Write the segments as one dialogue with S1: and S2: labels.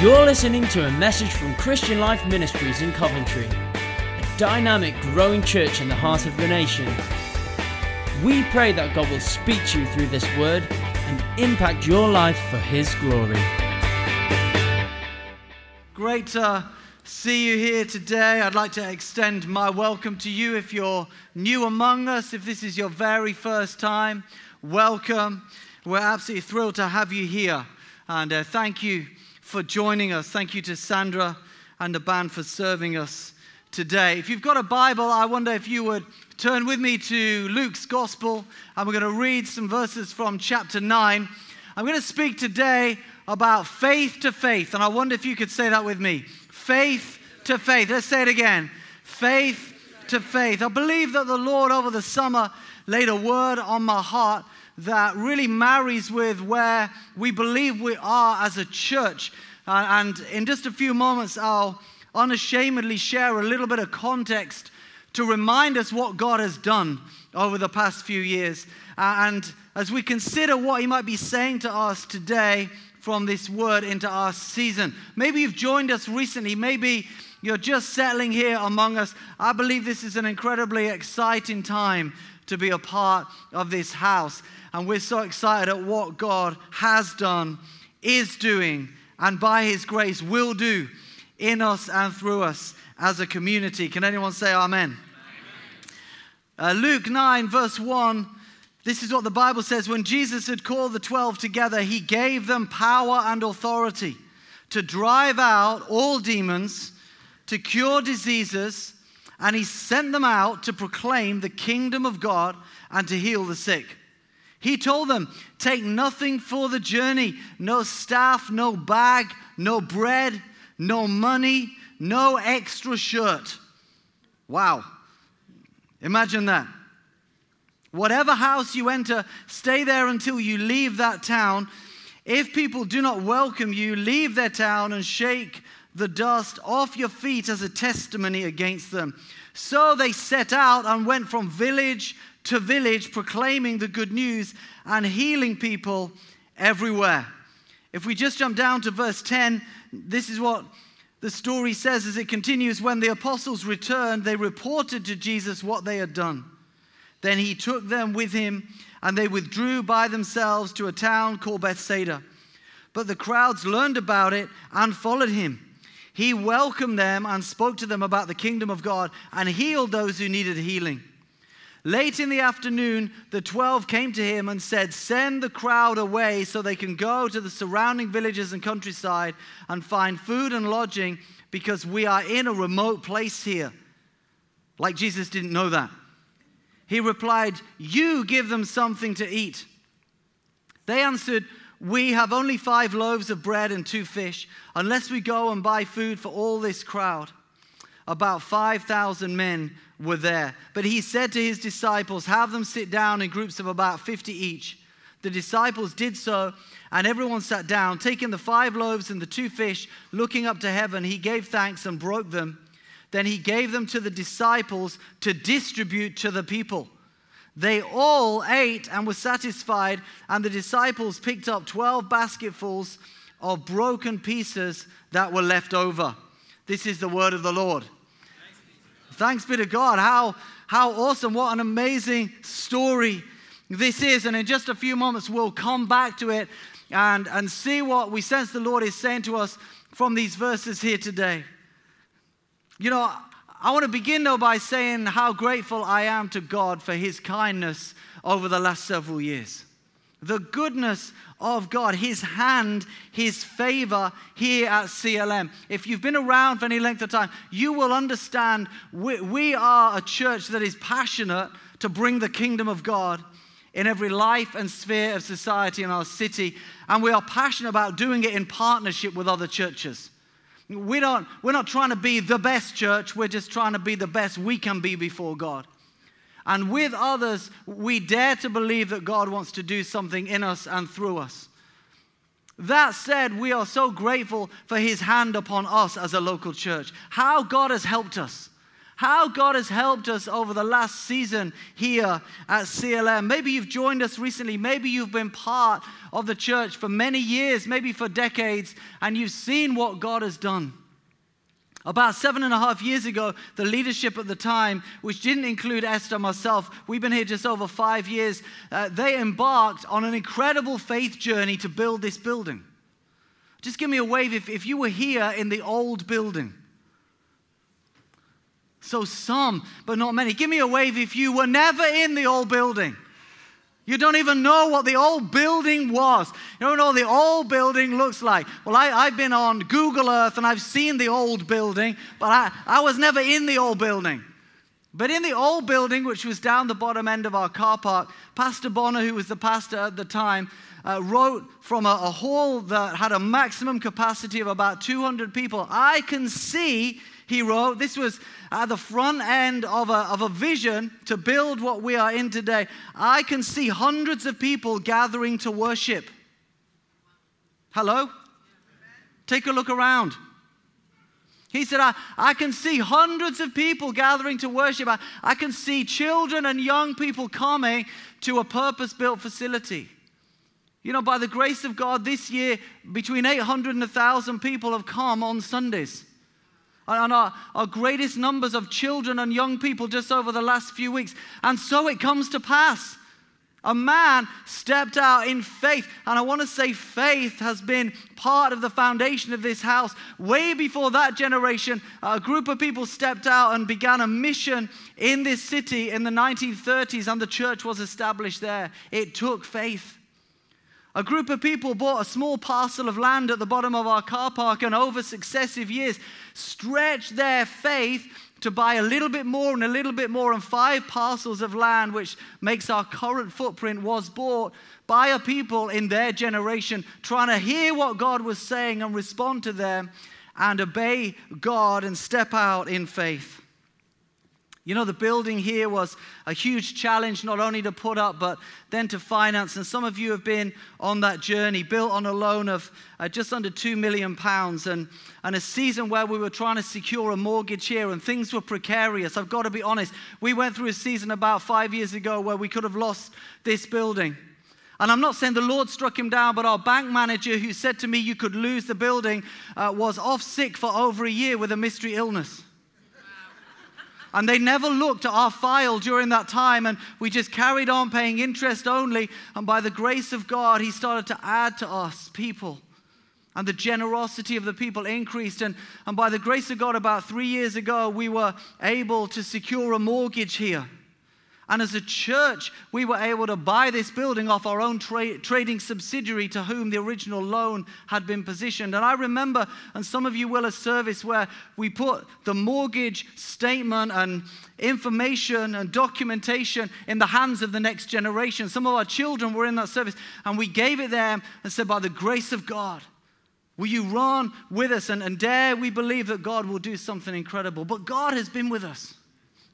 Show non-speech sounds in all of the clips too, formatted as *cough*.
S1: You're listening to a message from Christian Life Ministries in Coventry, a dynamic, growing church in the heart of the nation. We pray that God will speak to you through this word and impact your life for His glory.
S2: Great to see you here today. I'd like to extend my welcome to you if you're new among us, if this is your very first time. Welcome. We're absolutely thrilled to have you here. And uh, thank you for joining us. Thank you to Sandra and the band for serving us today. If you've got a Bible, I wonder if you would turn with me to Luke's Gospel, and we're going to read some verses from chapter 9. I'm going to speak today about faith to faith, and I wonder if you could say that with me. Faith to faith. Let's say it again. Faith to faith. I believe that the Lord over the summer laid a word on my heart that really marries with where we believe we are as a church. Uh, and in just a few moments, I'll unashamedly share a little bit of context to remind us what God has done over the past few years. Uh, and as we consider what He might be saying to us today from this word into our season, maybe you've joined us recently, maybe you're just settling here among us. I believe this is an incredibly exciting time to be a part of this house. And we're so excited at what God has done, is doing, and by His grace will do in us and through us as a community. Can anyone say amen? Uh, Luke 9, verse 1. This is what the Bible says. When Jesus had called the 12 together, he gave them power and authority to drive out all demons, to cure diseases, and he sent them out to proclaim the kingdom of God and to heal the sick. He told them, Take nothing for the journey no staff, no bag, no bread, no money, no extra shirt. Wow. Imagine that. Whatever house you enter, stay there until you leave that town. If people do not welcome you, leave their town and shake the dust off your feet as a testimony against them. So they set out and went from village to village, proclaiming the good news and healing people everywhere. If we just jump down to verse 10, this is what the story says as it continues. When the apostles returned, they reported to Jesus what they had done. Then he took them with him, and they withdrew by themselves to a town called Bethsaida. But the crowds learned about it and followed him. He welcomed them and spoke to them about the kingdom of God and healed those who needed healing. Late in the afternoon, the twelve came to him and said, Send the crowd away so they can go to the surrounding villages and countryside and find food and lodging because we are in a remote place here. Like Jesus didn't know that. He replied, You give them something to eat. They answered, We have only five loaves of bread and two fish, unless we go and buy food for all this crowd. About 5,000 men were there. But he said to his disciples, Have them sit down in groups of about 50 each. The disciples did so, and everyone sat down. Taking the five loaves and the two fish, looking up to heaven, he gave thanks and broke them. Then he gave them to the disciples to distribute to the people. They all ate and were satisfied, and the disciples picked up 12 basketfuls of broken pieces that were left over. This is the word of the Lord. Thanks be to God. How, how awesome. What an amazing story this is. And in just a few moments, we'll come back to it and, and see what we sense the Lord is saying to us from these verses here today. You know, I want to begin though by saying how grateful I am to God for his kindness over the last several years. The goodness of God, His hand, His favor here at CLM. If you've been around for any length of time, you will understand we, we are a church that is passionate to bring the kingdom of God in every life and sphere of society in our city. And we are passionate about doing it in partnership with other churches. We don't, we're not trying to be the best church, we're just trying to be the best we can be before God. And with others, we dare to believe that God wants to do something in us and through us. That said, we are so grateful for His hand upon us as a local church. How God has helped us, how God has helped us over the last season here at CLM. Maybe you've joined us recently, maybe you've been part of the church for many years, maybe for decades, and you've seen what God has done. About seven and a half years ago, the leadership at the time, which didn't include Esther myself, we've been here just over five years, uh, they embarked on an incredible faith journey to build this building. Just give me a wave if, if you were here in the old building. So, some, but not many. Give me a wave if you were never in the old building. You don't even know what the old building was. You don't know what the old building looks like. Well, I, have been on Google Earth and I've seen the old building, but I, I was never in the old building. But in the old building, which was down the bottom end of our car park, Pastor Bonner, who was the pastor at the time, uh, wrote from a, a hall that had a maximum capacity of about 200 people. I can see he wrote. This was at the front end of a, of a vision to build what we are in today. I can see hundreds of people gathering to worship. Hello? Take a look around. He said, I, I can see hundreds of people gathering to worship. I, I can see children and young people coming to a purpose built facility. You know, by the grace of God, this year, between 800 and 1,000 people have come on Sundays and our, our greatest numbers of children and young people just over the last few weeks. And so it comes to pass. A man stepped out in faith. And I want to say faith has been part of the foundation of this house. Way before that generation, a group of people stepped out and began a mission in this city in the 1930s, and the church was established there. It took faith. A group of people bought a small parcel of land at the bottom of our car park and over successive years stretched their faith to buy a little bit more and a little bit more, and five parcels of land, which makes our current footprint, was bought by a people in their generation trying to hear what God was saying and respond to them and obey God and step out in faith. You know, the building here was a huge challenge, not only to put up, but then to finance. And some of you have been on that journey, built on a loan of uh, just under £2 million, and, and a season where we were trying to secure a mortgage here, and things were precarious. I've got to be honest. We went through a season about five years ago where we could have lost this building. And I'm not saying the Lord struck him down, but our bank manager, who said to me you could lose the building, uh, was off sick for over a year with a mystery illness. And they never looked at our file during that time, and we just carried on paying interest only. And by the grace of God, He started to add to us people. And the generosity of the people increased. And, and by the grace of God, about three years ago, we were able to secure a mortgage here. And as a church, we were able to buy this building off our own tra- trading subsidiary to whom the original loan had been positioned. And I remember, and some of you will, a service where we put the mortgage statement and information and documentation in the hands of the next generation. Some of our children were in that service, and we gave it them and said, By the grace of God, Will you run with us and, and dare we believe that God will do something incredible? But God has been with us.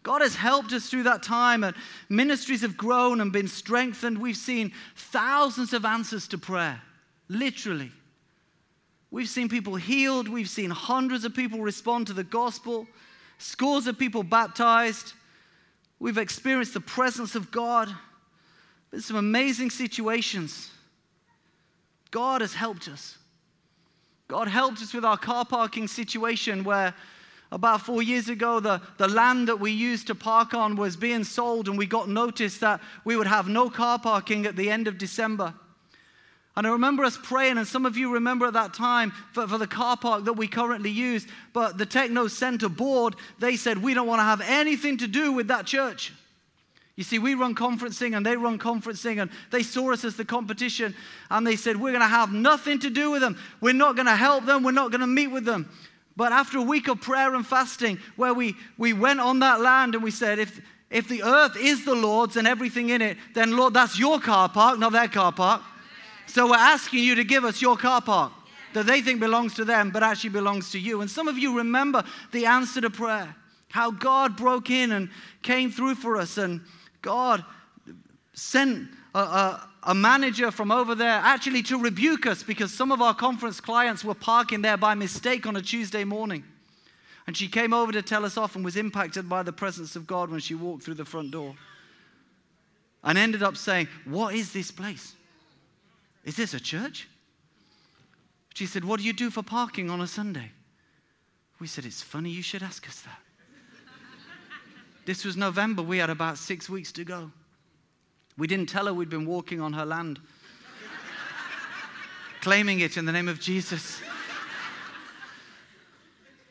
S2: God has helped us through that time, and ministries have grown and been strengthened. We've seen thousands of answers to prayer, literally. We've seen people healed, we've seen hundreds of people respond to the gospel, scores of people baptized. We've experienced the presence of God. in some amazing situations. God has helped us. God helped us with our car parking situation where about four years ago, the, the land that we used to park on was being sold, and we got notice that we would have no car parking at the end of December. And I remember us praying, and some of you remember at that time for, for the car park that we currently use, but the Techno Center board, they said, We don't want to have anything to do with that church. You see, we run conferencing and they run conferencing, and they saw us as the competition, and they said, We're going to have nothing to do with them. We're not going to help them. We're not going to meet with them. But after a week of prayer and fasting, where we, we went on that land and we said, if, if the earth is the Lord's and everything in it, then Lord, that's your car park, not their car park. So we're asking you to give us your car park that they think belongs to them, but actually belongs to you. And some of you remember the answer to prayer, how God broke in and came through for us, and God sent a, a, a manager from over there actually to rebuke us because some of our conference clients were parking there by mistake on a Tuesday morning. And she came over to tell us off and was impacted by the presence of God when she walked through the front door. And ended up saying, What is this place? Is this a church? She said, What do you do for parking on a Sunday? We said, It's funny you should ask us that. this was November. We had about six weeks to go. We didn't tell her we'd been walking on her land, *laughs* claiming it in the name of Jesus.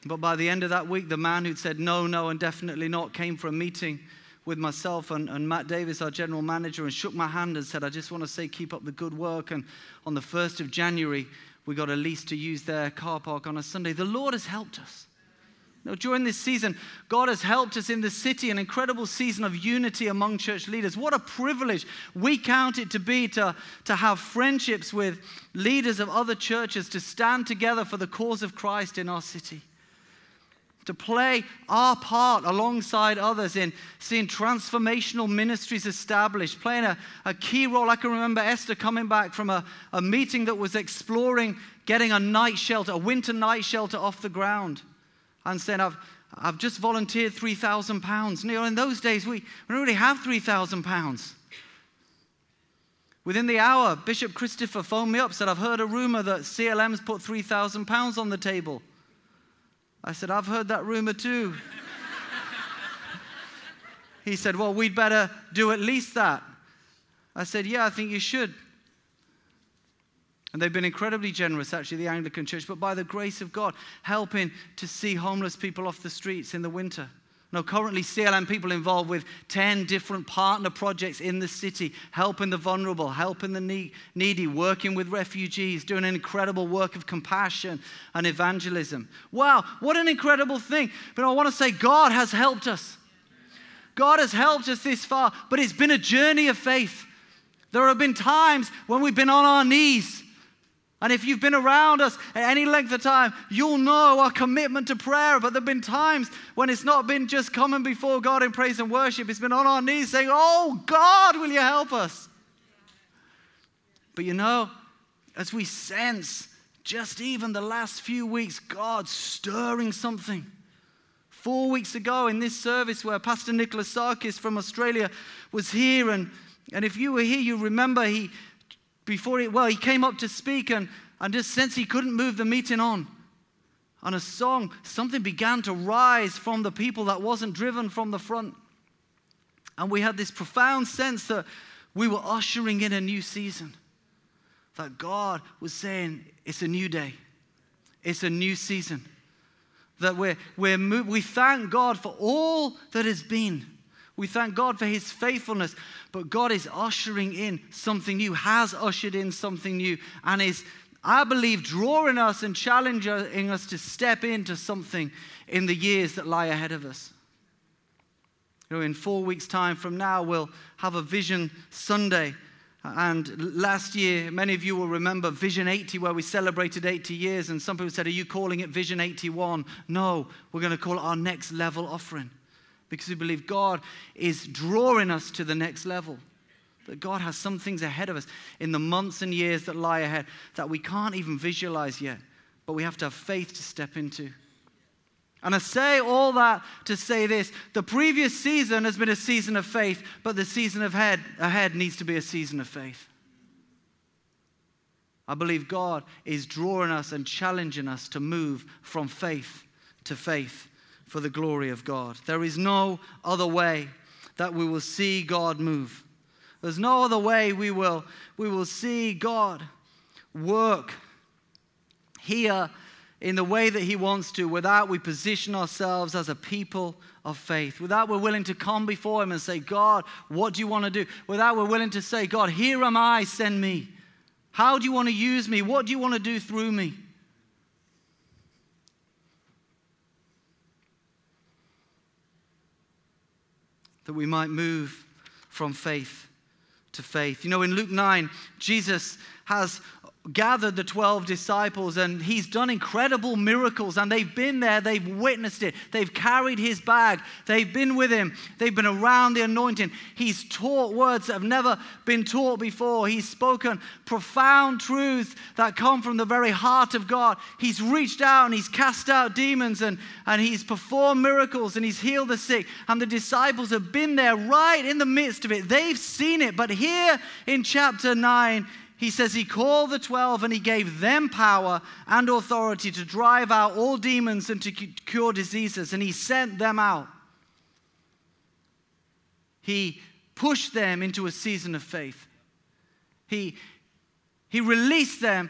S2: But by the end of that week, the man who'd said no, no, and definitely not came for a meeting with myself and, and Matt Davis, our general manager, and shook my hand and said, I just want to say, keep up the good work. And on the 1st of January, we got a lease to use their car park on a Sunday. The Lord has helped us. Now, during this season, God has helped us in the city, an incredible season of unity among church leaders. What a privilege we count it to be to, to have friendships with leaders of other churches, to stand together for the cause of Christ in our city to play our part alongside others in seeing transformational ministries established, playing a, a key role. I can remember Esther coming back from a, a meeting that was exploring getting a night shelter, a winter night shelter off the ground, and saying, I've, I've just volunteered £3,000. You know, in those days, we, we don't really have £3,000. Within the hour, Bishop Christopher phoned me up, said, I've heard a rumor that CLM's put £3,000 on the table. I said, I've heard that rumor too. *laughs* he said, Well, we'd better do at least that. I said, Yeah, I think you should. And they've been incredibly generous, actually, the Anglican Church, but by the grace of God, helping to see homeless people off the streets in the winter. Now, currently, CLM people involved with 10 different partner projects in the city, helping the vulnerable, helping the needy, working with refugees, doing an incredible work of compassion and evangelism. Wow, what an incredible thing. But I want to say, God has helped us. God has helped us this far, but it's been a journey of faith. There have been times when we've been on our knees and if you've been around us at any length of time, you'll know our commitment to prayer. But there have been times when it's not been just coming before God in praise and worship, it's been on our knees saying, Oh, God, will you help us? But you know, as we sense just even the last few weeks, God stirring something. Four weeks ago in this service where Pastor Nicholas Sarkis from Australia was here, and, and if you were here, you remember he before he, well, he came up to speak and, and just since he couldn't move the meeting on. On a song, something began to rise from the people that wasn't driven from the front. And we had this profound sense that we were ushering in a new season. That God was saying, it's a new day, it's a new season. That we're, we're, we thank God for all that has been. We thank God for his faithfulness, but God is ushering in something new, has ushered in something new, and is, I believe, drawing us and challenging us to step into something in the years that lie ahead of us. You know, in four weeks' time from now, we'll have a Vision Sunday. And last year, many of you will remember Vision 80, where we celebrated 80 years. And some people said, Are you calling it Vision 81? No, we're going to call it our next level offering because we believe God is drawing us to the next level. That God has some things ahead of us in the months and years that lie ahead that we can't even visualize yet, but we have to have faith to step into. And I say all that to say this the previous season has been a season of faith, but the season ahead, ahead needs to be a season of faith. I believe God is drawing us and challenging us to move from faith to faith for the glory of God. There is no other way that we will see God move. There's no other way we will, we will see God work here in the way that He wants to without we position ourselves as a people of faith, without we're willing to come before Him and say, God, what do you want to do? Without we're willing to say, God, here am I, send me. How do you want to use me? What do you want to do through me? That we might move from faith to faith. You know, in Luke 9, Jesus has gathered the 12 disciples and he's done incredible miracles and they've been there, they've witnessed it, they've carried his bag, they've been with him, they've been around the anointing. He's taught words that have never been taught before. He's spoken profound truths that come from the very heart of God. He's reached out and he's cast out demons and, and he's performed miracles and he's healed the sick. And the disciples have been there right in the midst of it. They've seen it. But here in chapter 9, he says he called the 12 and he gave them power and authority to drive out all demons and to cure diseases, and he sent them out. He pushed them into a season of faith. He, he released them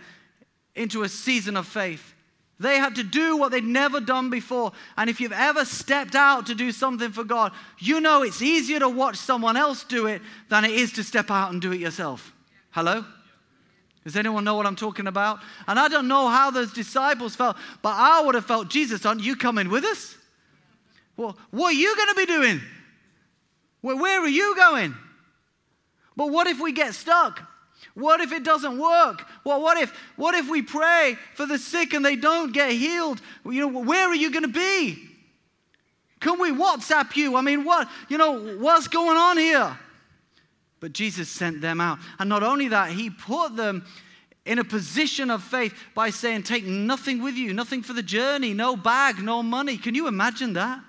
S2: into a season of faith. They had to do what they'd never done before. And if you've ever stepped out to do something for God, you know it's easier to watch someone else do it than it is to step out and do it yourself. Hello? Does anyone know what I'm talking about? And I don't know how those disciples felt, but I would have felt, Jesus, aren't you coming with us? Well, what are you going to be doing? Where, where are you going? But what if we get stuck? What if it doesn't work? Well, what if what if we pray for the sick and they don't get healed? You know, where are you going to be? Can we WhatsApp you? I mean, what, you know, what's going on here? But Jesus sent them out. And not only that, he put them in a position of faith by saying, Take nothing with you, nothing for the journey, no bag, no money. Can you imagine that?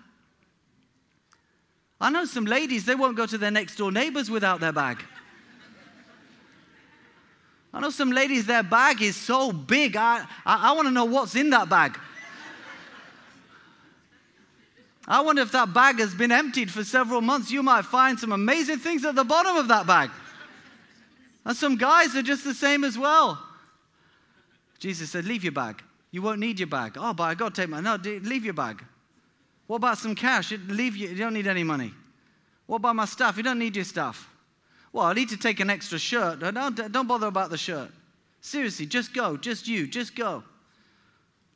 S2: I know some ladies, they won't go to their next door neighbors without their bag. I know some ladies, their bag is so big, I, I, I want to know what's in that bag. I wonder if that bag has been emptied for several months. You might find some amazing things at the bottom of that bag. And some guys are just the same as well. Jesus said, Leave your bag. You won't need your bag. Oh, but I got to take my. No, leave your bag. What about some cash? Leave you, you don't need any money. What about my stuff? You don't need your stuff. Well, I need to take an extra shirt. Don't, don't bother about the shirt. Seriously, just go. Just you. Just go.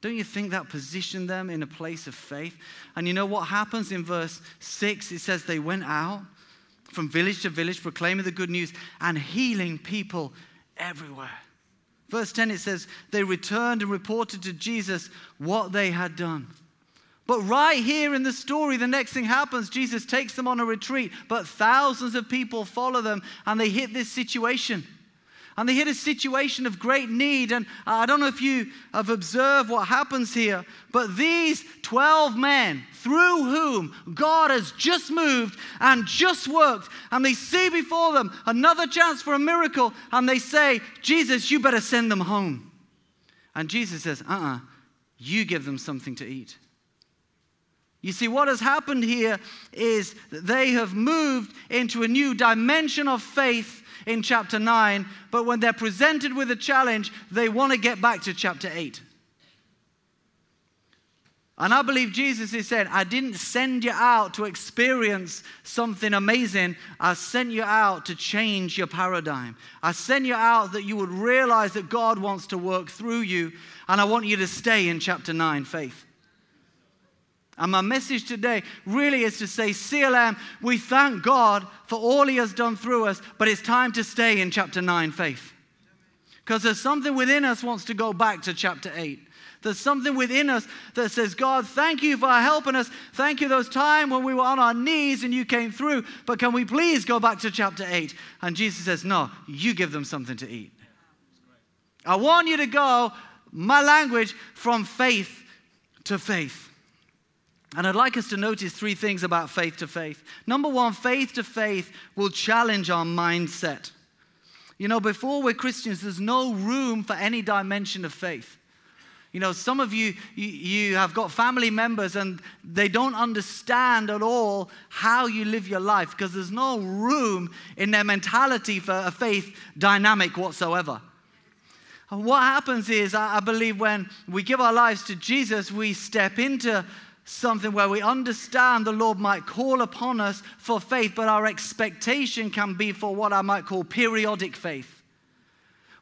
S2: Don't you think that positioned them in a place of faith? And you know what happens in verse 6? It says they went out from village to village proclaiming the good news and healing people everywhere. Verse 10 it says they returned and reported to Jesus what they had done. But right here in the story, the next thing happens Jesus takes them on a retreat, but thousands of people follow them and they hit this situation and they hit a situation of great need. And I don't know if you have observed what happens here, but these 12 men, through whom God has just moved and just worked, and they see before them another chance for a miracle, and they say, Jesus, you better send them home. And Jesus says, uh uh-uh, uh you give them something to eat. You see, what has happened here is they have moved into a new dimension of faith in chapter 9, but when they're presented with a challenge, they want to get back to chapter 8. And I believe Jesus is saying, I didn't send you out to experience something amazing. I sent you out to change your paradigm. I sent you out that you would realize that God wants to work through you. And I want you to stay in chapter 9 faith. And my message today really is to say, CLM, we thank God for all He has done through us, but it's time to stay in chapter 9 faith. Because there's something within us wants to go back to chapter 8. There's something within us that says, God, thank you for helping us. Thank you those times when we were on our knees and you came through. But can we please go back to chapter 8? And Jesus says, No, you give them something to eat. I want you to go, my language, from faith to faith. And I'd like us to notice three things about faith to faith. Number one, faith to faith will challenge our mindset. You know, before we're Christians, there's no room for any dimension of faith. You know, some of you, you, have got family members and they don't understand at all how you live your life because there's no room in their mentality for a faith dynamic whatsoever. And what happens is, I believe, when we give our lives to Jesus, we step into something where we understand the Lord might call upon us for faith, but our expectation can be for what I might call periodic faith.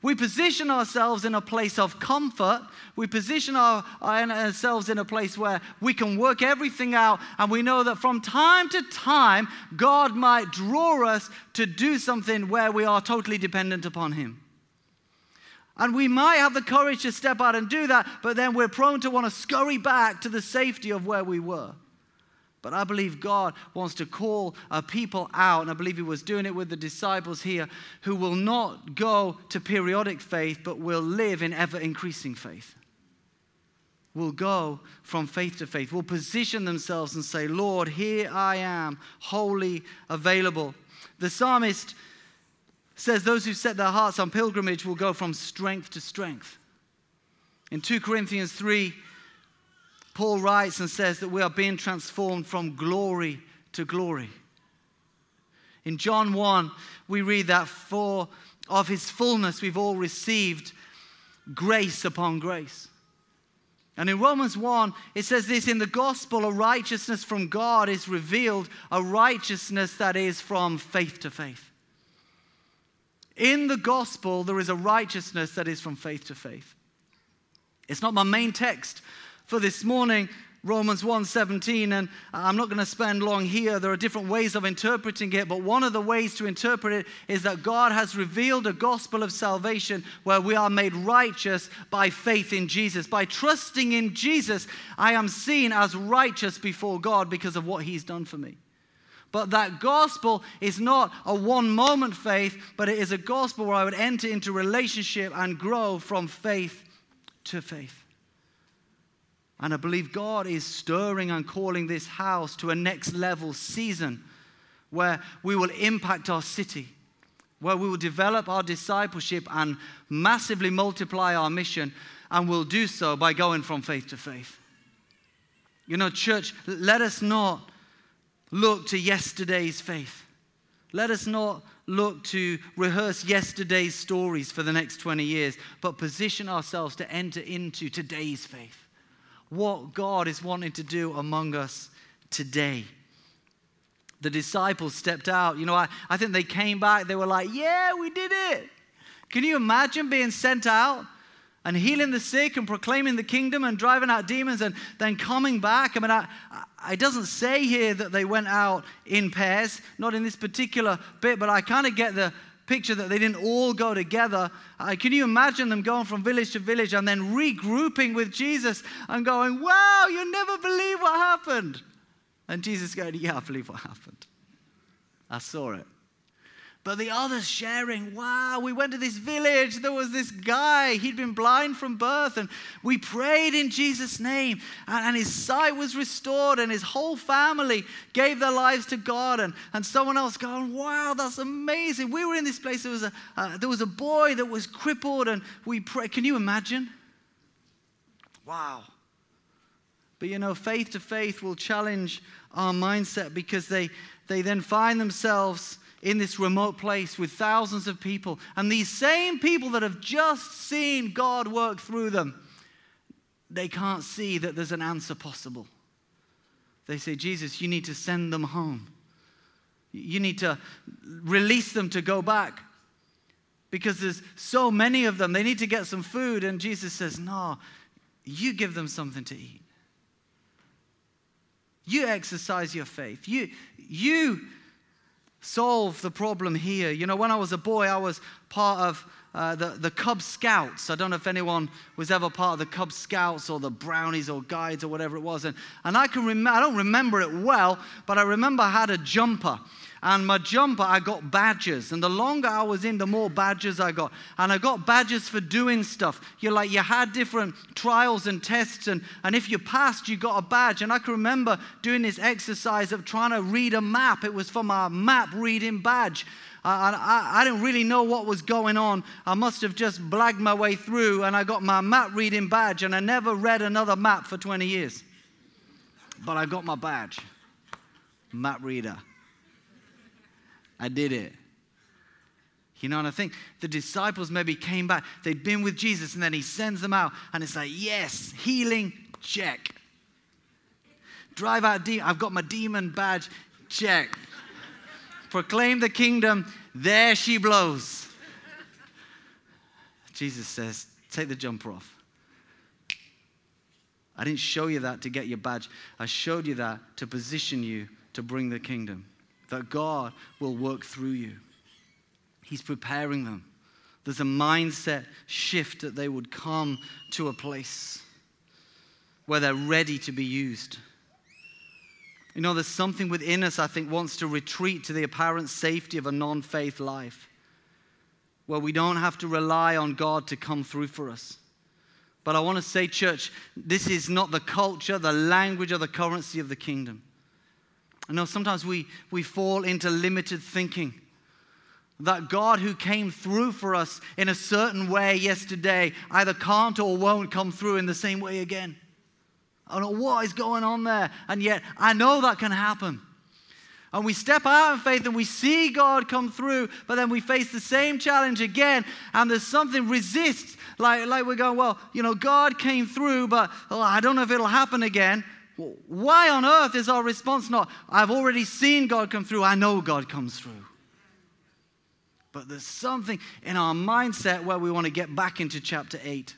S2: We position ourselves in a place of comfort. We position our, ourselves in a place where we can work everything out, and we know that from time to time, God might draw us to do something where we are totally dependent upon Him. And we might have the courage to step out and do that, but then we're prone to want to scurry back to the safety of where we were. But I believe God wants to call a people out, and I believe He was doing it with the disciples here, who will not go to periodic faith, but will live in ever increasing faith. Will go from faith to faith, will position themselves and say, Lord, here I am, wholly available. The psalmist says those who set their hearts on pilgrimage will go from strength to strength. In 2 Corinthians 3, Paul writes and says that we are being transformed from glory to glory. In John 1, we read that for of his fullness we've all received grace upon grace. And in Romans 1, it says this in the gospel, a righteousness from God is revealed, a righteousness that is from faith to faith. In the gospel, there is a righteousness that is from faith to faith. It's not my main text for this morning, Romans 1:17 and I'm not going to spend long here. There are different ways of interpreting it but one of the ways to interpret it is that God has revealed a gospel of salvation where we are made righteous by faith in Jesus. By trusting in Jesus I am seen as righteous before God because of what he's done for me but that gospel is not a one moment faith, but it is a gospel where I would enter into relationship and grow from faith to faith. And I believe God is stirring and calling this house to a next level season where we will impact our city, where we will develop our discipleship and massively multiply our mission, and we'll do so by going from faith to faith. You know, church, let us not look to yesterday's faith. Let us not look to rehearse yesterday's stories for the next 20 years, but position ourselves to enter into today's faith. What God is wanting to do among us today. The disciples stepped out. You know, I, I think they came back. They were like, Yeah, we did it. Can you imagine being sent out and healing the sick and proclaiming the kingdom and driving out demons and then coming back. I mean, I, I, it doesn't say here that they went out in pairs, not in this particular bit, but I kind of get the picture that they didn't all go together. Uh, can you imagine them going from village to village and then regrouping with Jesus and going, Wow, you'll never believe what happened? And Jesus going, Yeah, I believe what happened. I saw it. But the others sharing, wow, we went to this village. There was this guy. He'd been blind from birth. And we prayed in Jesus' name. And, and, his sight was restored. And his whole family gave their lives to God. And, and someone else going, wow, that's amazing. We were in this place. There was a, uh, there was a boy that was crippled. And we prayed. Can you imagine? Wow. But you know, faith to faith will challenge our mindset because they, they then find themselves in this remote place with thousands of people. And these same people that have just seen God work through them, they can't see that there's an answer possible. They say, Jesus, you need to send them home. You need to release them to go back because there's so many of them. They need to get some food. And Jesus says, No, you give them something to eat. You exercise your faith. You, you solve the problem here. You know, when I was a boy, I was part of uh, the, the Cub Scouts. I don't know if anyone was ever part of the Cub Scouts or the Brownies or Guides or whatever it was. And, and I can remember, I don't remember it well, but I remember I had a jumper. And my jumper, I got badges. And the longer I was in, the more badges I got. And I got badges for doing stuff. You're like, you had different trials and tests. And, and if you passed, you got a badge. And I can remember doing this exercise of trying to read a map. It was for my map reading badge. I, I, I, didn't really know what was going on. I must have just blagged my way through, and I got my map reading badge, and I never read another map for 20 years. But I got my badge, map reader. I did it. You know, and I think the disciples maybe came back. They'd been with Jesus, and then he sends them out, and it's like, yes, healing, check. Drive out demon. I've got my demon badge, check. Proclaim the kingdom, there she blows. Jesus says, take the jumper off. I didn't show you that to get your badge. I showed you that to position you to bring the kingdom that God will work through you. He's preparing them. There's a mindset shift that they would come to a place where they're ready to be used. You know, there's something within us, I think, wants to retreat to the apparent safety of a non faith life where we don't have to rely on God to come through for us. But I want to say, church, this is not the culture, the language, or the currency of the kingdom. I know sometimes we, we fall into limited thinking that God who came through for us in a certain way yesterday either can't or won't come through in the same way again. I don't know what is going on there, and yet I know that can happen. And we step out in faith and we see God come through, but then we face the same challenge again, and there's something resists. Like, like we're going, well, you know, God came through, but I don't know if it'll happen again. Why on earth is our response not, I've already seen God come through, I know God comes through? But there's something in our mindset where we want to get back into chapter 8.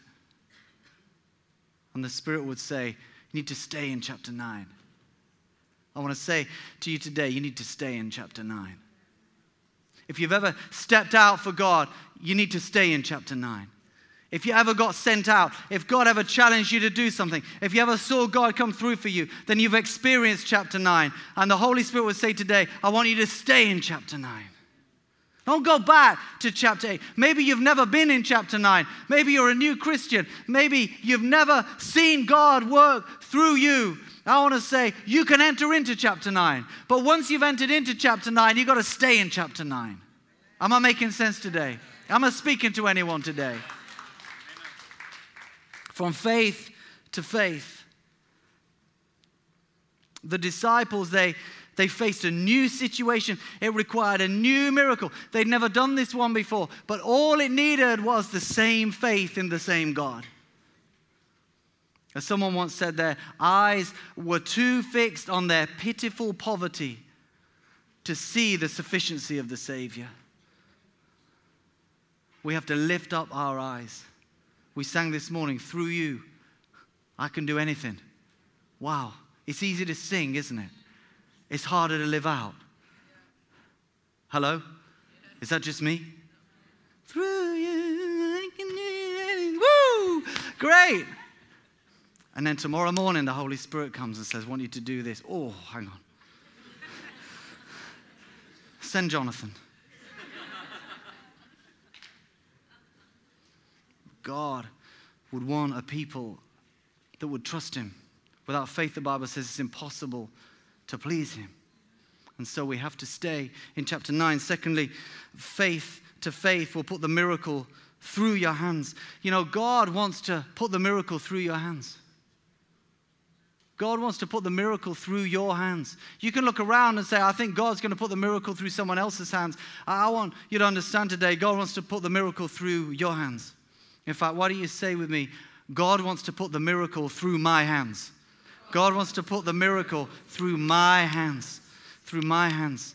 S2: And the Spirit would say, You need to stay in chapter 9. I want to say to you today, you need to stay in chapter 9. If you've ever stepped out for God, you need to stay in chapter 9. If you ever got sent out, if God ever challenged you to do something, if you ever saw God come through for you, then you've experienced chapter 9. And the Holy Spirit would say today, I want you to stay in chapter 9. Don't go back to chapter 8. Maybe you've never been in chapter 9. Maybe you're a new Christian. Maybe you've never seen God work through you. I want to say you can enter into chapter 9. But once you've entered into chapter 9, you've got to stay in chapter 9. Am I making sense today? Am I speaking to anyone today? From faith to faith. The disciples, they, they faced a new situation. It required a new miracle. They'd never done this one before, but all it needed was the same faith in the same God. As someone once said, their eyes were too fixed on their pitiful poverty to see the sufficiency of the Savior. We have to lift up our eyes. We sang this morning, through you, I can do anything. Wow. It's easy to sing, isn't it? It's harder to live out. Hello? Is that just me? Through you, I can do anything. Woo! Great. And then tomorrow morning, the Holy Spirit comes and says, I want you to do this. Oh, hang on. Send Jonathan. God would want a people that would trust Him. Without faith, the Bible says it's impossible to please Him. And so we have to stay in chapter 9. Secondly, faith to faith will put the miracle through your hands. You know, God wants to put the miracle through your hands. God wants to put the miracle through your hands. You can look around and say, I think God's going to put the miracle through someone else's hands. I want you to understand today, God wants to put the miracle through your hands. In fact, why don't you say with me, God wants to put the miracle through my hands. God wants to put the miracle through my hands. Through my hands.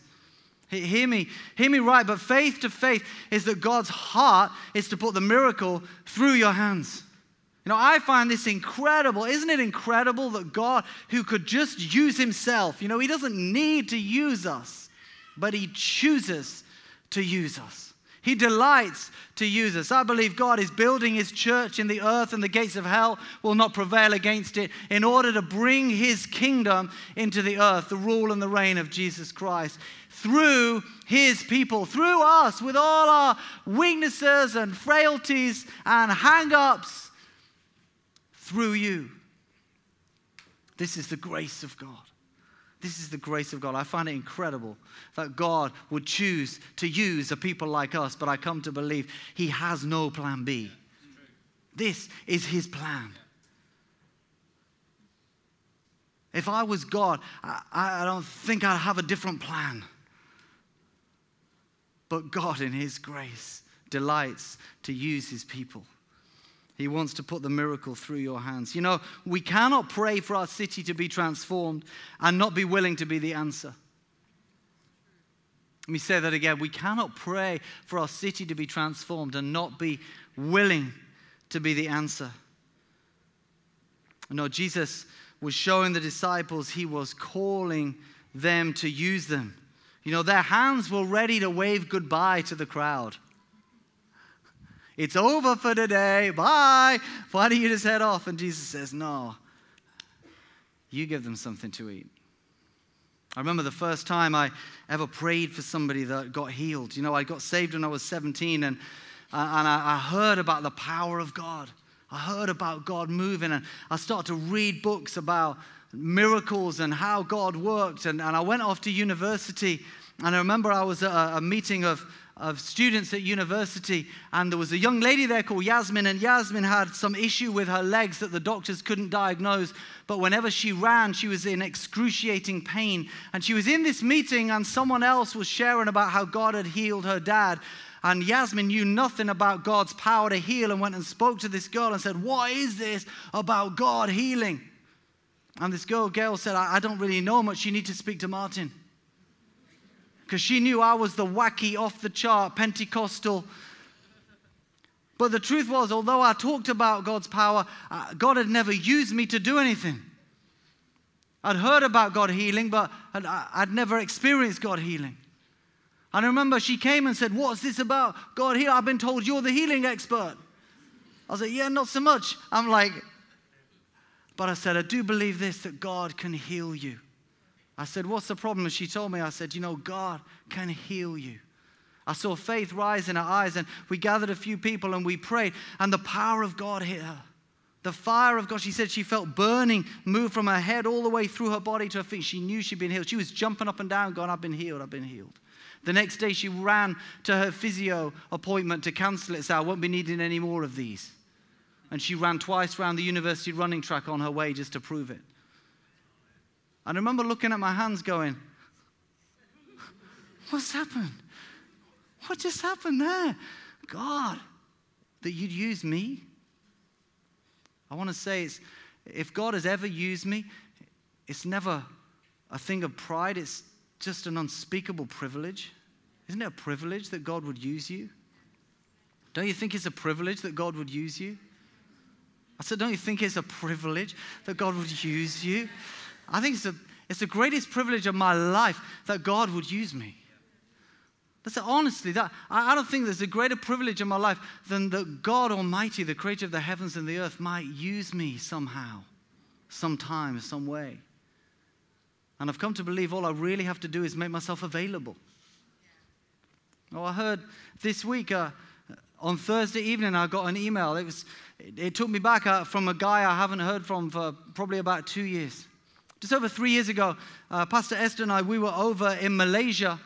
S2: Hear me, hear me right, but faith to faith is that God's heart is to put the miracle through your hands. You know, I find this incredible. Isn't it incredible that God, who could just use himself, you know, he doesn't need to use us, but he chooses to use us. He delights to use us. I believe God is building his church in the earth, and the gates of hell will not prevail against it in order to bring his kingdom into the earth, the rule and the reign of Jesus Christ through his people, through us, with all our weaknesses and frailties and hang ups through you. This is the grace of God. This is the grace of God. I find it incredible that God would choose to use a people like us, but I come to believe He has no plan B. This is His plan. If I was God, I, I don't think I'd have a different plan. But God, in His grace, delights to use His people. He wants to put the miracle through your hands. You know, we cannot pray for our city to be transformed and not be willing to be the answer. Let me say that again. We cannot pray for our city to be transformed and not be willing to be the answer. No, Jesus was showing the disciples he was calling them to use them. You know, their hands were ready to wave goodbye to the crowd. It's over for today. Bye. Why don't you just head off? And Jesus says, No, you give them something to eat. I remember the first time I ever prayed for somebody that got healed. You know, I got saved when I was 17, and, uh, and I heard about the power of God. I heard about God moving, and I started to read books about miracles and how God worked. And, and I went off to university, and I remember I was at a, a meeting of of students at university, and there was a young lady there called Yasmin, and Yasmin had some issue with her legs that the doctors couldn't diagnose. But whenever she ran, she was in excruciating pain. And she was in this meeting, and someone else was sharing about how God had healed her dad. And Yasmin knew nothing about God's power to heal and went and spoke to this girl and said, What is this about God healing? And this girl, Gail, said, I, I don't really know much. You need to speak to Martin because she knew I was the wacky, off the chart, Pentecostal. But the truth was, although I talked about God's power, uh, God had never used me to do anything. I'd heard about God healing, but I'd, I'd never experienced God healing. And I remember she came and said, What's this about God healing? I've been told you're the healing expert. I was like, Yeah, not so much. I'm like, But I said, I do believe this that God can heal you. I said, What's the problem? And she told me, I said, You know, God can heal you. I saw faith rise in her eyes, and we gathered a few people and we prayed, and the power of God hit her. The fire of God, she said she felt burning move from her head all the way through her body to her feet. She knew she'd been healed. She was jumping up and down, going, I've been healed, I've been healed. The next day, she ran to her physio appointment to cancel it, so I won't be needing any more of these. And she ran twice around the university running track on her way just to prove it. I remember looking at my hands going, What's happened? What just happened there? God, that you'd use me? I want to say it's, if God has ever used me, it's never a thing of pride, it's just an unspeakable privilege. Isn't it a privilege that God would use you? Don't you think it's a privilege that God would use you? I said, Don't you think it's a privilege that God would use you? I think it's, a, it's the greatest privilege of my life that God would use me. That's honestly, that I, don't think there's a greater privilege in my life than that God Almighty, the creator of the heavens and the earth, might use me somehow, sometime, some way. And I've come to believe all I really have to do is make myself available. Oh, I heard this week uh, on Thursday evening, I got an email. It, was, it, it took me back uh, from a guy I haven't heard from for probably about two years. Just over three years ago, uh, Pastor Esther and I, we were over in Malaysia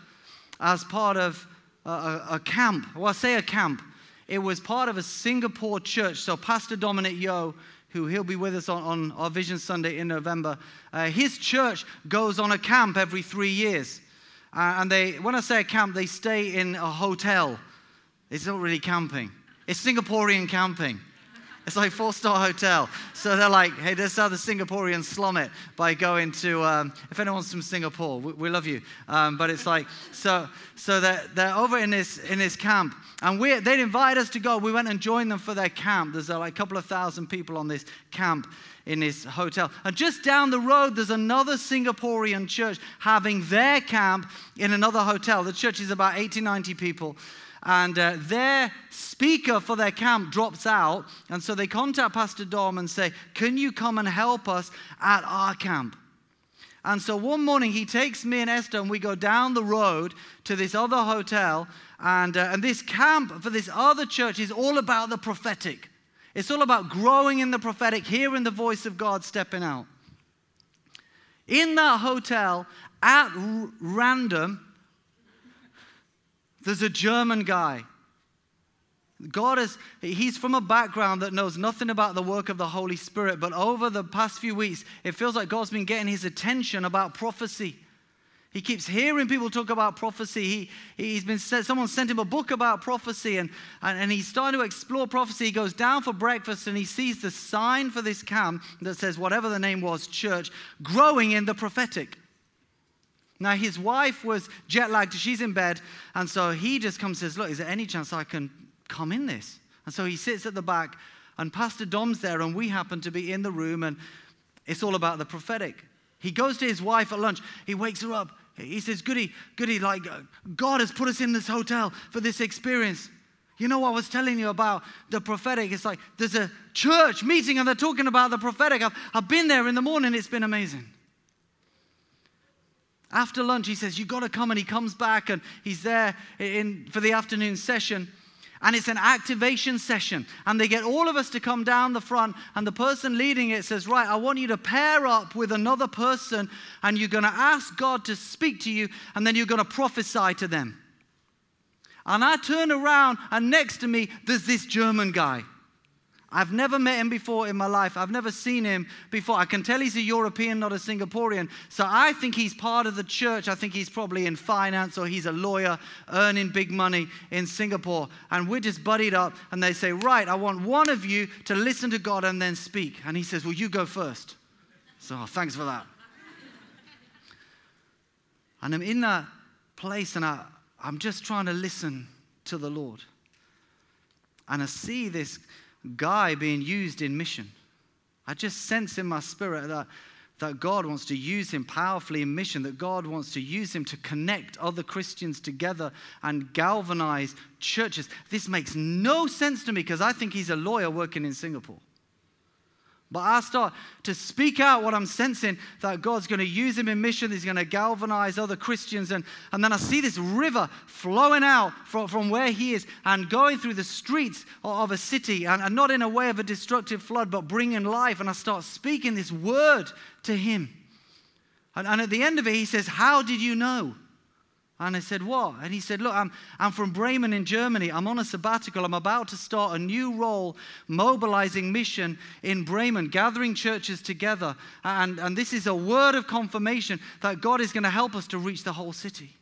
S2: as part of a, a, camp. Well, I say a camp. It was part of a Singapore church. So Pastor Dominic Yeo, who he'll be with us on, on our Vision Sunday in November, uh, his church goes on a camp every three years. Uh, and they, when I say a camp, they stay in a hotel. It's not really camping. It's Singaporean camping. It's like four star hotel. So they're like, hey, this is how the Singaporeans slum it by going to. Um, if anyone's from Singapore, we, we love you. Um, but it's like so. So they're, they're over in this in this camp, and we they'd invite us to go. We went and joined them for their camp. There's like a couple of thousand people on this camp in this hotel. And just down the road, there's another Singaporean church having their camp in another hotel. The church is about 80, 90 people and uh, their speaker for their camp drops out. And so they contact Pastor Dom and say, Can you come and help us at our camp? And so one morning he takes me and Esther, and we go down the road to this other hotel. And, uh, and this camp for this other church is all about the prophetic. It's all about growing in the prophetic, hearing the voice of God stepping out. In that hotel, at r- random, there's a German guy. God is, he's from a background that knows nothing about the work of the Holy Spirit, but over the past few weeks, it feels like God's been getting his attention about prophecy. He keeps hearing people talk about prophecy. He, he's been sent, someone sent him a book about prophecy, and, and, and he's starting to explore prophecy. He goes down for breakfast and he sees the sign for this camp that says, whatever the name was, church, growing in the prophetic. Now, his wife was jet lagged, she's in bed, and so he just comes and says, Look, is there any chance I can come in this? And so he sits at the back, and Pastor Dom's there, and we happen to be in the room, and it's all about the prophetic. He goes to his wife at lunch, he wakes her up. He says, Goody, goody, like, God has put us in this hotel for this experience. You know, what I was telling you about the prophetic. It's like there's a church meeting and they're talking about the prophetic. I've, I've been there in the morning, it's been amazing. After lunch, he says, You've got to come. And he comes back and he's there in, for the afternoon session. And it's an activation session. And they get all of us to come down the front. And the person leading it says, Right, I want you to pair up with another person. And you're going to ask God to speak to you. And then you're going to prophesy to them. And I turn around, and next to me, there's this German guy. I've never met him before in my life. I've never seen him before. I can tell he's a European, not a Singaporean. So I think he's part of the church. I think he's probably in finance or he's a lawyer earning big money in Singapore. And we're just buddied up. And they say, Right, I want one of you to listen to God and then speak. And he says, Well, you go first. So oh, thanks for that. and I'm in that place and I, I'm just trying to listen to the Lord. And I see this guy being used in mission. I just sense in my spirit that, that God wants to use him powerfully in mission, that God wants to use him to connect other Christians together and galvanize churches. This makes no sense to me because I think he's a lawyer working in Singapore. But I start to speak out what I'm sensing that God's going to use him in mission. He's going to galvanize other Christians. And, and then I see this river flowing out from, from where he is and going through the streets of a city. And, and not in a way of a destructive flood, but bringing life. And I start speaking this word to him. And, and at the end of it, he says, How did you know? And I said, What? And he said, Look, I'm, I'm from Bremen in Germany. I'm on a sabbatical. I'm about to start a new role, mobilizing mission in Bremen, gathering churches together. And, and this is a word of confirmation that God is going to help us to reach the whole city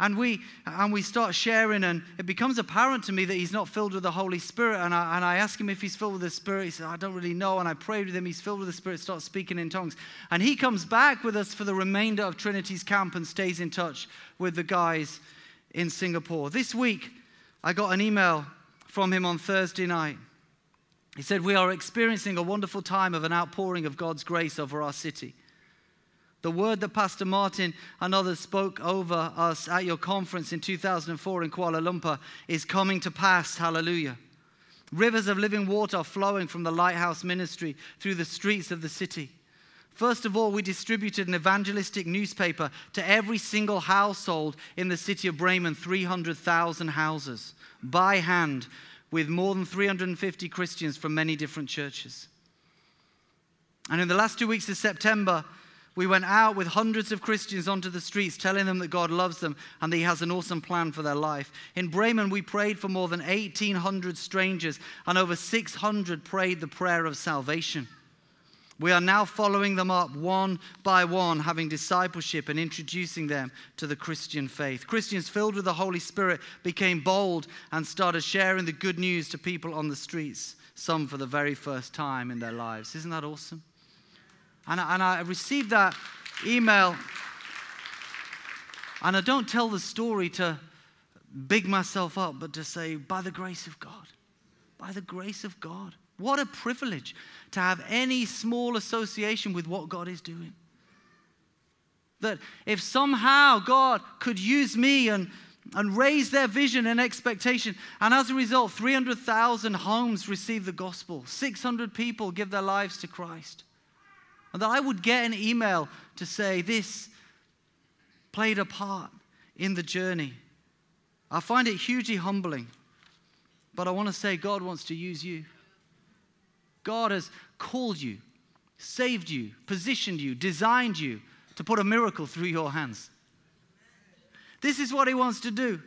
S2: and we and we start sharing and it becomes apparent to me that he's not filled with the holy spirit. And I, and I ask him if he's filled with the spirit. He said i don't really know. And i prayed with him he's filled with the spirit starts speaking in tongues. And he comes back with us for the remainder of trinity's camp and stays in touch with the guys in singapore. This week i got an email from him on thursday night. He said we are experiencing a wonderful time of an outpouring of god's grace over our city the word that Pastor Martin and others spoke over us at your conference in 2004 in Kuala Lumpur is coming to pass. Hallelujah. Rivers of living water are flowing from the lighthouse ministry through the streets of the city. First of all, we distributed an evangelistic newspaper to every single household in the city of Bremen, 300,000 houses, by hand, with more than 350 Christians from many different churches. And in the last two weeks of September, we went out with hundreds of Christians onto the streets telling them that God loves them and that He has an awesome plan for their life. In Bremen, we prayed for more than 1,800 strangers, and over 600 prayed the prayer of salvation. We are now following them up one by one, having discipleship and introducing them to the Christian faith. Christians filled with the Holy Spirit became bold and started sharing the good news to people on the streets, some for the very first time in their lives. Isn't that awesome? And I, and I received that email. And I don't tell the story to big myself up, but to say, by the grace of God, by the grace of God. What a privilege to have any small association with what God is doing. That if somehow God could use me and, and raise their vision and expectation, and as a result, 300,000 homes receive the gospel, 600 people give their lives to Christ. And that I would get an email to say this played a part in the journey. I find it hugely humbling. But I want to say God wants to use you. God has called you, saved you, positioned you, designed you to put a miracle through your hands. This is what He wants to do.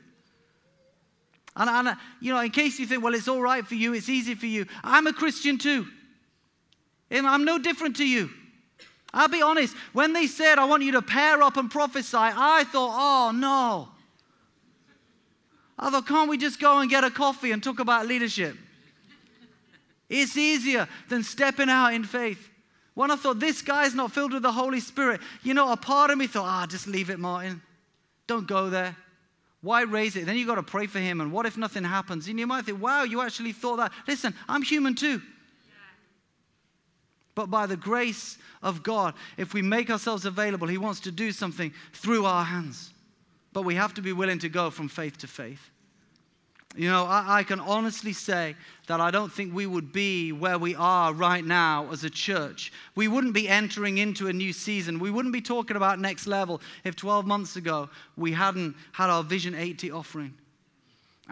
S2: And, and, you know, in case you think, well, it's all right for you, it's easy for you, I'm a Christian too. I'm no different to you. I'll be honest, when they said, I want you to pair up and prophesy, I thought, oh no. I thought, can't we just go and get a coffee and talk about leadership? It's easier than stepping out in faith. When I thought, this guy's not filled with the Holy Spirit, you know, a part of me thought, ah, just leave it, Martin. Don't go there. Why raise it? Then you've got to pray for him. And what if nothing happens? And you might think, wow, you actually thought that. Listen, I'm human too. But by the grace of God, if we make ourselves available, He wants to do something through our hands. But we have to be willing to go from faith to faith. You know, I, I, can honestly say that I don't think we would be where we are right now as a church. We wouldn't be entering into a new season. We wouldn't be talking about next level if 12 months ago we hadn't had our Vision 80 offering.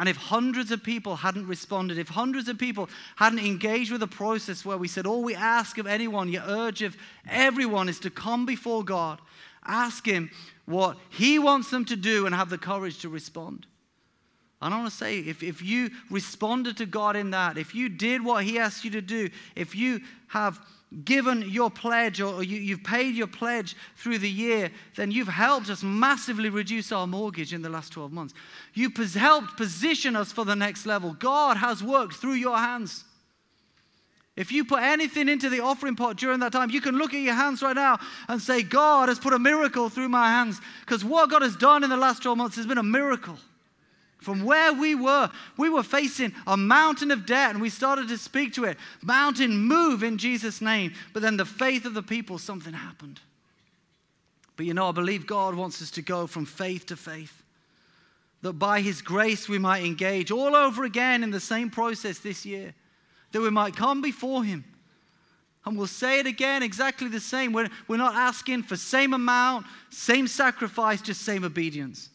S2: And if hundreds of people hadn't responded, if hundreds of people hadn't engaged with a process where we said, All we ask of anyone, your urge of everyone is to come before God, ask Him what He wants them to do, and have the courage to respond. And I want to say, if, if you responded to God in that, if you did what He asked you to do, if you have given your pledge or you, have paid your pledge through the year, then you've helped us massively reduce our mortgage in the last 12 months. You've helped position us for the next level. God has worked through your hands. If you put anything into the offering pot during that time, you can look at your hands right now and say, God has put a miracle through my hands. Because what God has done in the last 12 months has been a miracle. From where we were, we were facing a mountain of debt and we started to speak to it. Mountain, move in Jesus' name. But then the faith of the people, something happened. But you know, I believe God wants us to go from faith to faith. That by His grace we might engage all over again in the same process this year. That we might come before Him. And we'll say it again exactly the same. We're, we're not asking for same amount, same sacrifice, just same obedience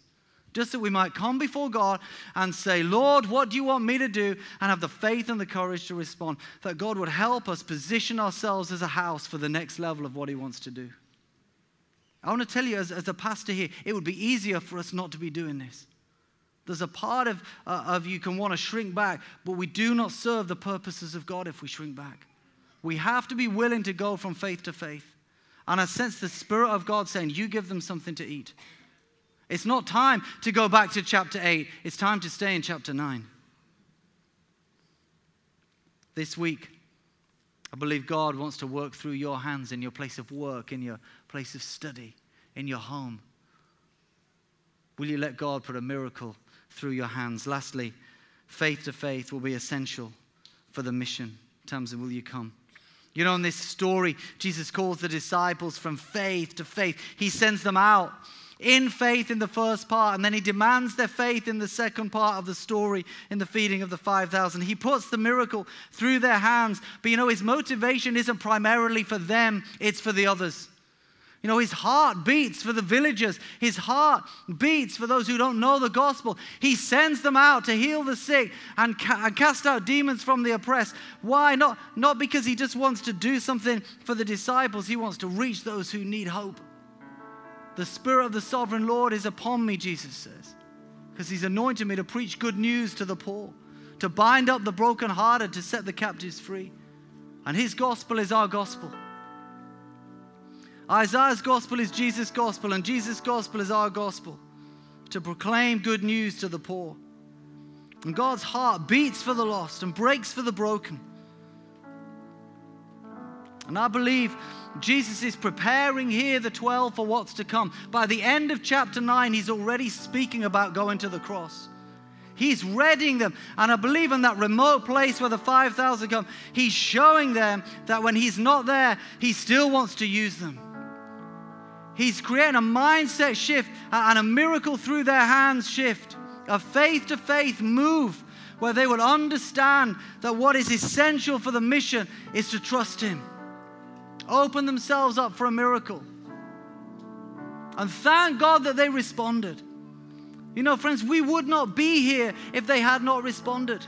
S2: just that we might come before God and say, Lord, what do you want me to do? And have the faith and the courage to respond. That God would help us position ourselves as a house for the next level of what He wants to do. I want to tell you, as, as a pastor here, it would be easier for us not to be doing this. There's a part of, uh, of you can want to shrink back, but we do not serve the purposes of God if we shrink back. We have to be willing to go from faith to faith. And I sense the Spirit of God saying, You give them something to eat. It's not time to go back to chapter 8, it's time to stay in chapter 9. This week, I believe God wants to work through your hands in your place of work, in your place of study, in your home. Will you let God put a miracle through your hands? Lastly, faith to faith will be essential for the mission. Tamsin, will you come? You know, in this story, Jesus calls the disciples from faith to faith. He sends them out in faith in the first part, and then he demands their faith in the second part of the story in the feeding of the 5,000. He puts the miracle through their hands, but you know, his motivation isn't primarily for them, it's for the others. You know, his heart beats for the villagers. His heart beats for those who don't know the gospel. He sends them out to heal the sick and, ca- and, cast out demons from the oppressed. Why? Not, not because he just wants to do something for the disciples, he wants to reach those who need hope. The Spirit of the sovereign Lord is upon me, Jesus says, because He's anointed me to preach good news to the poor, to bind up the brokenhearted, to set the captives free. And His gospel is our gospel. Isaiah's gospel is Jesus' gospel, and Jesus' gospel is our gospel to proclaim good news to the poor. And God's heart beats for the lost and breaks for the broken. And I believe Jesus is preparing here the 12 for what's to come. By the end of chapter 9, he's already speaking about going to the cross. He's readying them. And I believe in that remote place where the 5,000 come, he's showing them that when he's not there, he still wants to use them. He's creating a mindset shift and a miracle through their hands shift, a faith to faith move where they will understand that what is essential for the mission is to trust him open themselves up for a miracle. And thank God that they responded. You know, friends, we would not be here if they had not responded.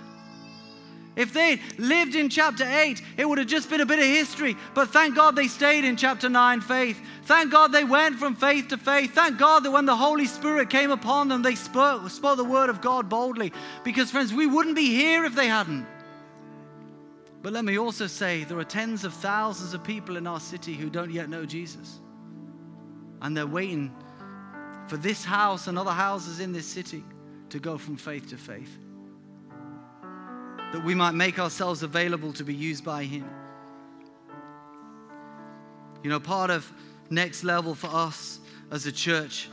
S2: If they lived in chapter 8, it would have just been a bit of history. But thank God they stayed in chapter 9 faith. Thank God they went from faith to faith. Thank God that when the Holy Spirit came upon them, they spoke, spoke the word of God boldly. Because, friends, we wouldn't be here if they hadn't. But let me also say there are tens of thousands of people in our city who don't yet know Jesus. And they're waiting for this house and other houses in this city to go from faith to faith. That we might make ourselves available to be used by Him. You know, part of next level for us as a church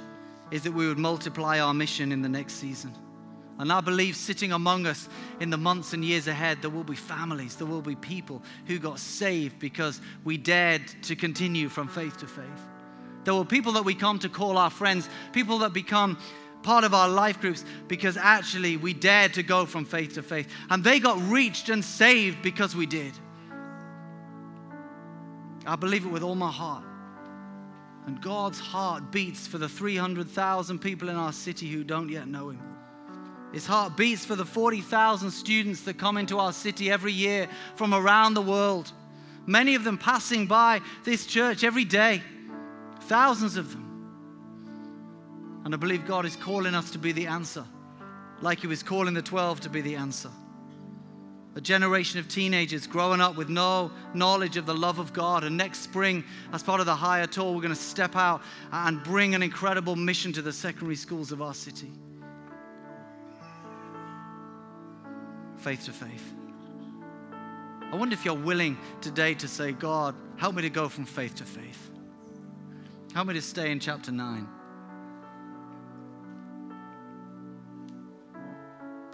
S2: is that we would multiply our mission in the next season. And I believe sitting among us in the months and years ahead, there will be families, there will be people who got saved because we dared to continue from faith to faith. There will people that we come to call our friends, people that become part of our life groups because actually we dared to go from faith to faith. And they got reached and saved because we did. I believe it with all my heart. And God's heart beats for the 300,000 people in our city who don't yet know Him. His heart beats for the 40,000 students that come into our city every year from around the world. Many of them passing by this church every day, thousands of them. And I believe God is calling us to be the answer, like He was calling the 12 to be the answer. A generation of teenagers growing up with no knowledge of the love of God. And next spring, as part of the higher tour, we're going to step out and bring an incredible mission to the secondary schools of our city. Faith to faith. I wonder if you're willing today to say, God, help me to go from faith to faith. Help me to stay in chapter 9.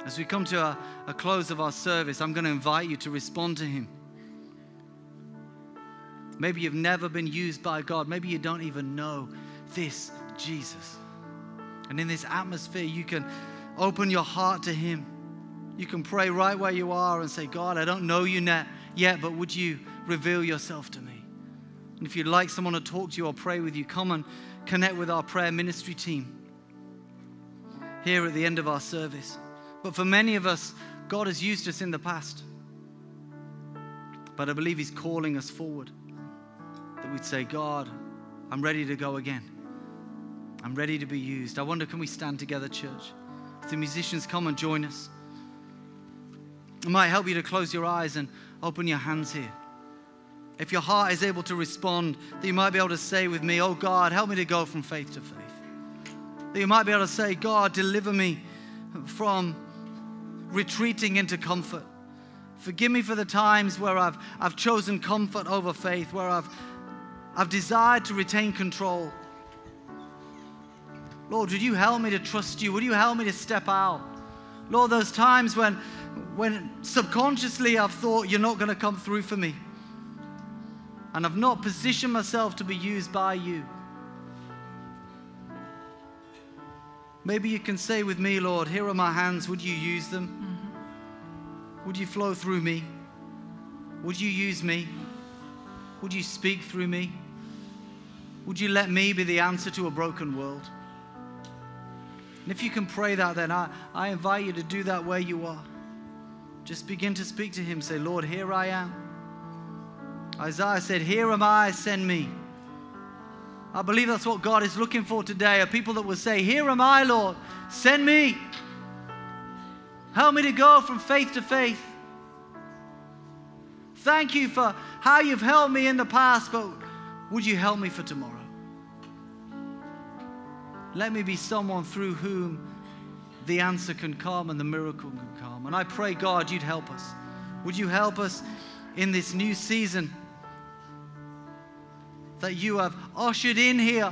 S2: As we come to a, a close of our service, I'm going to invite you to respond to Him. Maybe you've never been used by God. Maybe you don't even know this Jesus. And in this atmosphere, you can open your heart to Him. You can pray right where you are and say, God, I don't know you yet, but would you reveal yourself to me? And if you'd like someone to talk to you or pray with you, come and connect with our prayer ministry team here at the end of our service. But for many of us, God has used us in the past. But I believe He's calling us forward. That we'd say, God, I'm ready to go again. I'm ready to be used. I wonder, can we stand together, church? If the musicians come and join us, it might help you to close your eyes and open your hands here. If your heart is able to respond, that you might be able to say with me, Oh God, help me to go from faith to faith. That you might be able to say, God, deliver me from retreating into comfort. Forgive me for the times where I've, I've chosen comfort over faith, where I've, I've desired to retain control. Lord, would you help me to trust you? Would you help me to step out? Lord, those times when, when subconsciously I've thought you're not going to come through for me, and I've not positioned myself to be used by you. Maybe you can say with me, Lord, here are my hands. Would you use them? Mm-hmm. Would you flow through me? Would you use me? Would you speak through me? Would you let me be the answer to a broken world? And if you can pray that, then I, I invite you to do that where you are. Just begin to speak to Him. Say, Lord, here I am. Isaiah said, Here am I, send me. I believe that's what God is looking for today are people that will say, Here am I, Lord, send me. Help me to go from faith to faith. Thank you for how you've helped me in the past, but would you help me for tomorrow? Let me be someone through whom the answer can come and the miracle can come. And I pray, God, you'd help us. Would you help us in this new season? that you have ushered in here.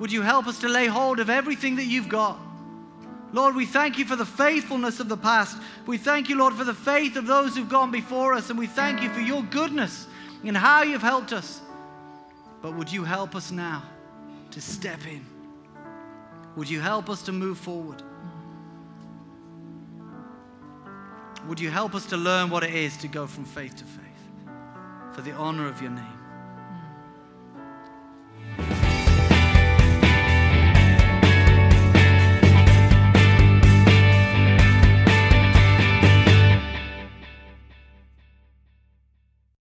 S2: Would you help us to lay hold of everything that you've got? Lord, we thank you for the faithfulness of the past. We thank you, Lord, for the faith of those who've gone before us. And we thank you for your goodness and how you've helped us. But would you help us now to step in? Would you help us to move forward? Would you help us to learn what it is to go from faith to faith for the honor of your name?